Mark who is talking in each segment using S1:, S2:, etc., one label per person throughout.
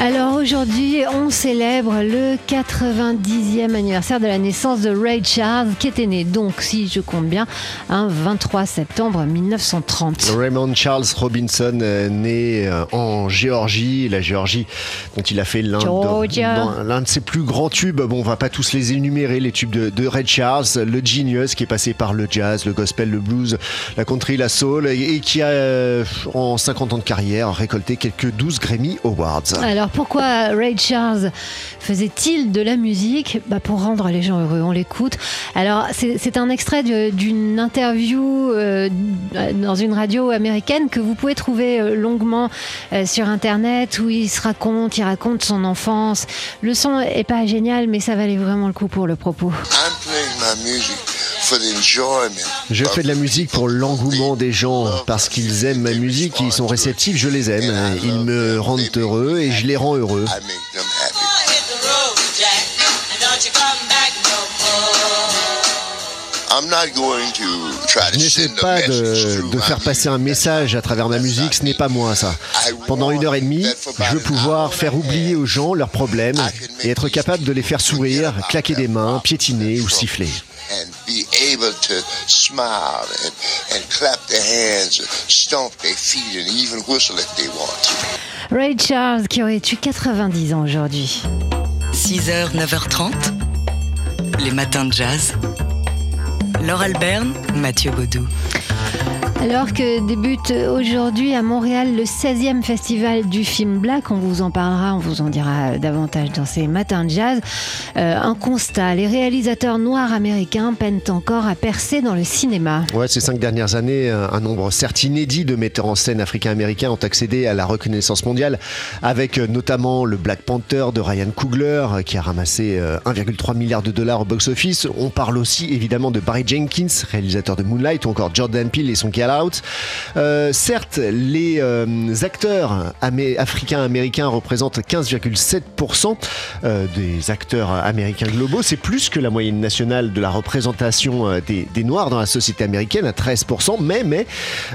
S1: Alors aujourd'hui, on célèbre le 90e anniversaire de la naissance de Ray Charles, qui était né donc, si je compte bien, un 23 septembre 1930.
S2: Raymond Charles Robinson, euh, né euh, en Géorgie, la Géorgie dont il a fait l'un de, ses plus grands tubes. Bon, on va pas tous les énumérer, les tubes de, de Ray Charles, le Genius qui est passé par le jazz, le gospel, le blues, la country, la soul, et, et qui a, euh, en 50 ans de carrière, récolté quelques 12 Grammy Awards.
S1: Alors pourquoi Ray Charles faisait-il de la musique bah, Pour rendre les gens heureux, on l'écoute. Alors c'est un extrait d'une interview euh, dans une radio américaine que vous pouvez trouver euh, longuement euh, sur Internet où il se raconte, il raconte son enfance. Le son est pas génial mais ça valait vraiment le coup pour le propos.
S3: Enjoyment.
S2: Je fais de la musique pour l'engouement des gens, parce qu'ils aiment ma musique, ils sont réceptifs, je les aime, ils me rendent heureux et je les rends heureux. N'essaie
S3: send a
S2: pas de, de faire passer un message à travers ma musique, ce n'est pas moi ça. Pendant une heure et demie, je veux pouvoir faire oublier aux gens leurs problèmes et être capable de les faire sourire, claquer des mains, piétiner ou siffler.
S3: And be able to smile and, and clap their hands, stomp their feet, and even whistle if they want to.
S1: Ray Charles qui aurait eu 90 ans aujourd'hui.
S4: 6h, 9h30, les matins de jazz. Laure Alberne, Mathieu Baudou.
S1: Alors que débute aujourd'hui à Montréal le 16e festival du film Black, on vous en parlera, on vous en dira davantage dans ces matins de jazz. Euh, un constat, les réalisateurs noirs américains peinent encore à percer dans le cinéma.
S2: Ouais, ces cinq dernières années, un un nombre certes inédit de metteurs en scène africains-américains ont accédé à la reconnaissance mondiale, avec euh, notamment le Black Panther de Ryan Coogler, euh, qui a ramassé euh, 1,3 milliard de dollars au box-office. On parle aussi évidemment de Barry Jenkins, réalisateur de Moonlight, ou encore Jordan Peele et son Euh, certes, les euh, acteurs amé- africains-américains représentent 15,7% euh, des acteurs américains globaux. C'est plus que la moyenne nationale de la représentation des, des Noirs dans la société américaine à 13%, mais, mais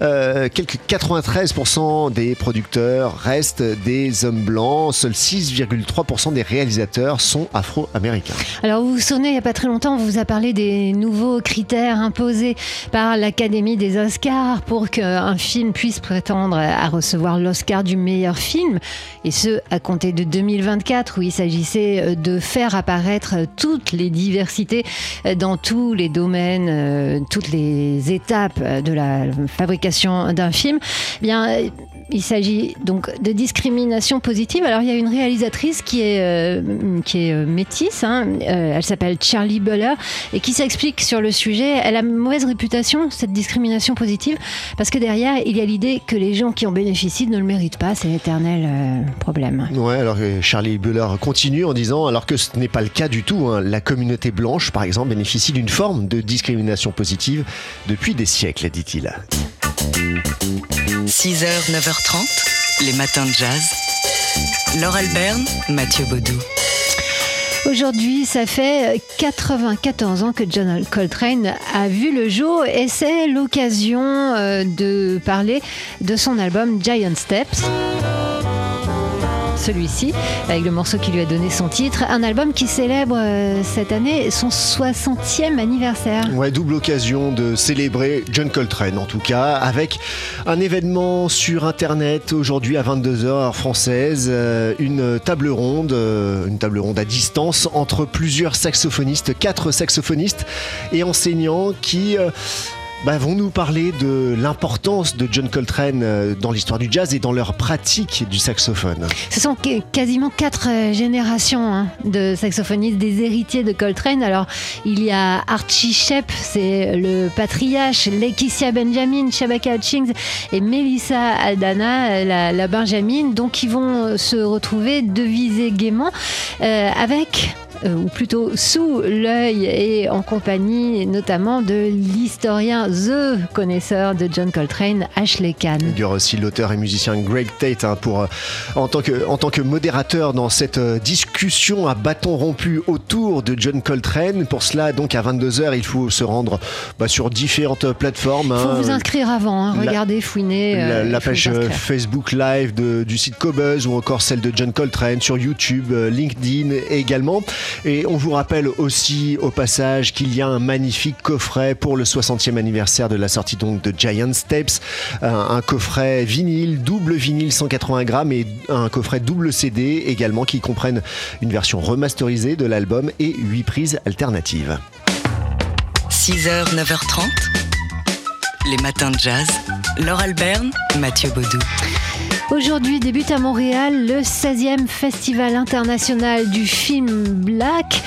S2: quelques 93% des producteurs restent des hommes blancs. Seuls 6,3% des réalisateurs sont afro-américains.
S1: Alors vous vous souvenez, il n'y a pas très longtemps, on vous a parlé des nouveaux critères imposés par l'Académie des Oscars pour qu'un film puisse prétendre à recevoir l'Oscar du meilleur film, et ce, à compter de 2024, où il s'agissait euh, de faire apparaître toutes les diversités euh, dans tous les domaines, euh, toutes les étapes de la fabrication d'un film. Eh Bien, il s'agit donc de discrimination positive. Alors il y a une réalisatrice qui est, euh, qui est euh, métisse, hein. Euh, elle s'appelle Charlie Buller, et qui s'explique sur le sujet. Elle a mauvaise réputation, cette discrimination positive, parce que derrière, il y a l'idée que les gens qui en bénéficient ne le méritent pas. C'est l'éternel problème.
S2: Ouais, alors Charlie Buller continue en disant, alors que ce n'est pas le cas du tout, hein, la communauté blanche, par exemple, bénéficie d'une forme de discrimination positive depuis des siècles, dit-il.
S4: 6h, 9h30, les matins de jazz. Laure Alberne, Mathieu Baudou.
S1: Aujourd'hui, ça fait 94 ans que John Coltrane a vu le jour et c'est l'occasion euh, de parler de son album Giant Steps. Celui-ci, avec le morceau qui lui a donné son titre, un album qui célèbre euh, cette année son 60e anniversaire.
S2: Ouais, double occasion de célébrer John Coltrane, en tout cas, avec un événement sur Internet aujourd'hui à 22h heure française, euh, une table ronde, euh, une table ronde à distance entre plusieurs saxophonistes, quatre saxophonistes et enseignants qui bah, vont nous parler de l'importance de John Coltrane euh, dans l'histoire du jazz et dans leur pratique du saxophone?
S1: Ce sont qu- quasiment quatre euh, générations hein, de saxophonistes, des héritiers de Coltrane. Alors, il y a Archie Shepp, c'est le patriarche, Lakecia Benjamin, Shabaka Hutchings et Melissa Aldana, la, la Benjamin. Donc, ils vont euh, se retrouver devisés gaiement euh, avec euh, ou plutôt sous l'œil et en compagnie notamment de l'historien, the connaisseur de John Coltrane, Ashley Kahn.
S2: Il y aura aussi l'auteur et musicien Greg Tate hein, pour, euh, en, tant que, en tant que modérateur dans cette euh, discussion à bâton rompu autour de John Coltrane. Pour cela, donc à 22h, il faut se rendre bah, sur différentes plateformes.
S1: Il faut
S2: hein.
S1: vous inscrire avant, hein. Regardez.
S2: La,
S1: euh,
S2: la page euh. Facebook Live de- du site Cobuzz ou encore celle de John Coltrane sur YouTube, euh, LinkedIn également. Et on vous rappelle aussi au passage qu'il y a un magnifique coffret pour le 60e anniversaire de la sortie donc de Giant Steps, un, coffret vinyle, double vinyle 180 grammes et un coffret double CD également qui comprennent une version remasterisée de l'album et 8 prises alternatives.
S4: 6h, 9h30. Les matins de jazz. Laure Alberne, Mathieu Baudou.
S1: Aujourd'hui débute à Montréal le 16e Festival international du film Black.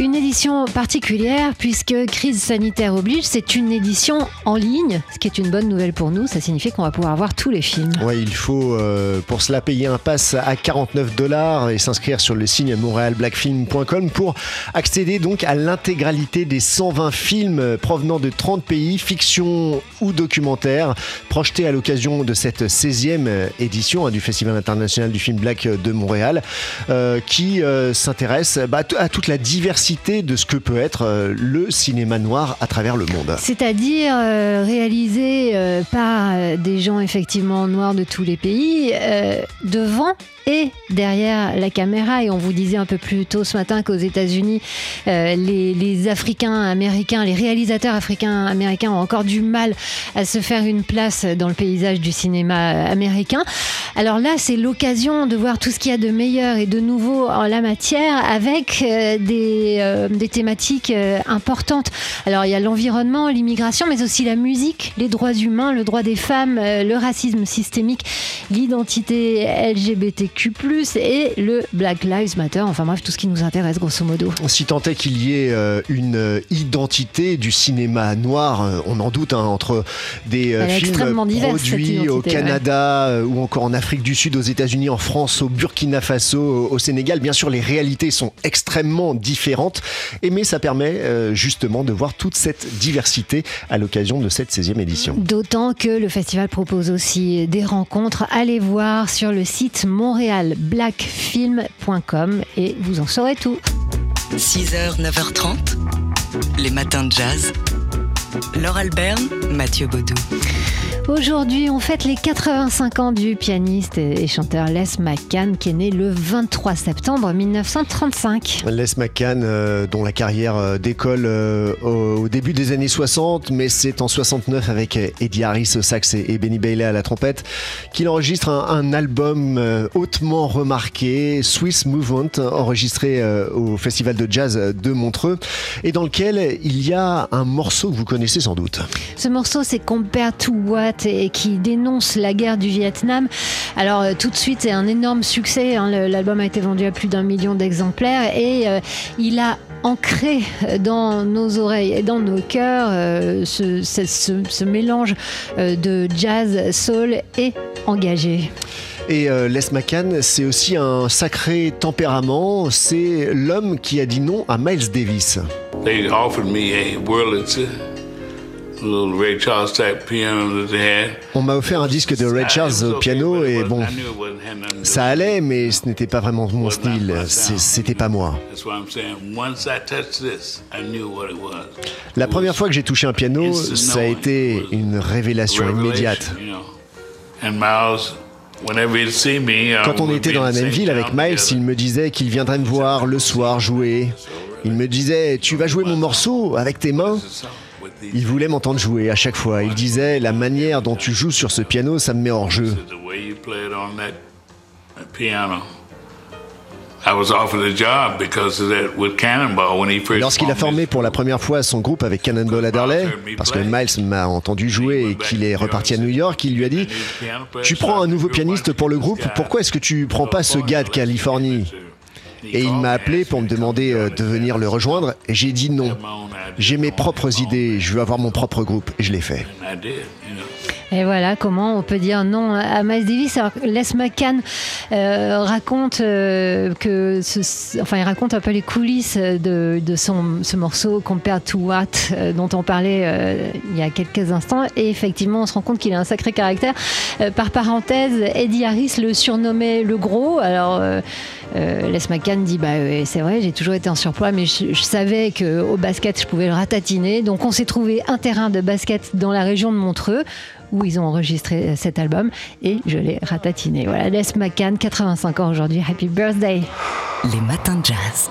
S1: Une édition particulière puisque crise sanitaire oblige, c'est une édition en ligne, ce qui est une bonne nouvelle pour nous. Ça signifie qu'on va pouvoir voir tous les films.
S2: Ouais, il faut euh, pour cela payer un pass à 49 dollars et s'inscrire sur le site montrealblackfilm.com pour accéder donc à l'intégralité des 120 films provenant de 30 pays, fiction ou documentaires, projetés à l'occasion de cette 16e édition hein, du Festival international du film Black de Montréal, euh, qui euh, s'intéresse bah, à toute la diversité de ce que peut être euh, le cinéma noir à travers le monde.
S1: C'est-à-dire euh, réalisé euh, par des gens effectivement noirs de tous les pays, devant et derrière la caméra. Et on vous disait un peu plus tôt ce matin qu'aux États-Unis, les, Africains américains, les réalisateurs africains américains ont encore du mal à se faire une place dans le paysage du cinéma américain. Alors là, c'est l'occasion de voir tout ce qu'il y a de meilleur et de nouveau en la matière avec des, euh, des thématiques euh, importantes. Alors il y a l'environnement, l'immigration, mais aussi la musique, les droits humains, le droit des femmes, euh, le racisme systémique, l'identité LGBTQ+, et le Black Lives Matter. Enfin bref, tout ce qui nous intéresse grosso modo.
S2: Si tant est qu'il y ait une identité du cinéma noir, on en doute, hein, entre des films
S1: diverse,
S2: produits au
S1: identité.
S2: Canada ou encore en Afrique du Sud, aux États-Unis, en France, au Burkina Faso, au Sénégal. Bien sûr, les réalités sont extrêmement différentes, et mais ça permet euh, justement de voir toute cette diversité à l'occasion de cette 16e édition.
S1: D'autant que le festival propose aussi des rencontres. Allez voir sur le site montrealblackfilm.com et vous en saurez tout.
S4: 6h, 9h30. Les matins de jazz. Laure Alberne, Mathieu Baudou.
S1: Aujourd'hui, on fête les 85 ans du pianiste et chanteur Les McCann qui est né le 23 septembre 1935.
S2: Les McCann, euh, dont la carrière euh, décolle euh, au, au début des années 60, mais c'est en 69 avec Eddie Harris au sax et, et Benny Bailey à la trompette qu'il enregistre un, un album euh, hautement remarqué, Swiss Movement, enregistré au Festival de Jazz de Montreux, et dans lequel il y a un morceau que vous connaissez sans doute.
S1: Ce morceau, c'est Compare to What et qui dénonce la guerre du Vietnam. Alors euh, tout de suite, c'est un énorme succès. hein. L'album a été vendu à plus d'un million d'exemplaires et euh, il a ancré dans nos oreilles et dans nos cœurs euh, ce, ce- ce- ce mélange euh, de jazz, soul et engagé.
S2: Et euh, Les McCann, c'est aussi un sacré tempérament, c'est l'homme qui a dit non à Miles Davis.
S5: They offered me a
S2: On m'a offert un disque de Ray Charles au piano et bon, ça allait, mais ce n'était pas vraiment mon style, c'était pas moi.
S5: That's why I'm saying. Once I touched this, I knew what it was.
S2: La première fois que j'ai touché un piano, ça a été une révélation immédiate. Quand on était dans la même ville avec Miles, il me disait qu'il viendrait me voir le soir jouer. Il me disait, tu vas jouer mon morceau avec tes mains Il voulait m'entendre jouer à chaque fois. Il disait, la manière dont tu joues sur ce piano, ça me met hors jeu. Lorsqu'il a formé pour la première fois son groupe avec Cannonball Adderley, parce que Miles m'a entendu jouer et qu'il est reparti à New York, il lui a dit Tu prends un nouveau pianiste pour le groupe, pourquoi est-ce que tu prends pas ce gars de Californie? Et il m'a appelé pour me demander euh, de venir le rejoindre. J'ai dit non. J'ai mes propres idées, je veux avoir mon propre groupe. Je l'ai fait.
S1: Et voilà comment on peut dire non à Miles Davis. Alors, Les McCann euh, raconte euh, que, enfin, il raconte un peu les coulisses de, ce morceau Compared to What dont on parlait il y a quelques instants. Et effectivement, on se rend compte qu'il a un sacré caractère. Par parenthèse, Eddie Harris le surnommait le gros. Alors euh, euh, Les McCann dit bah ouais, c'est vrai, j'ai toujours été en surpoids, mais je, savais que au basket je pouvais le ratatiner. Donc on s'est trouvé un terrain de basket dans la région de Montreux où ils ont enregistré cet album et je l'ai ratatiné. Voilà, Les McCann, 85 ans aujourd'hui. Happy birthday.
S4: Les matins jazz.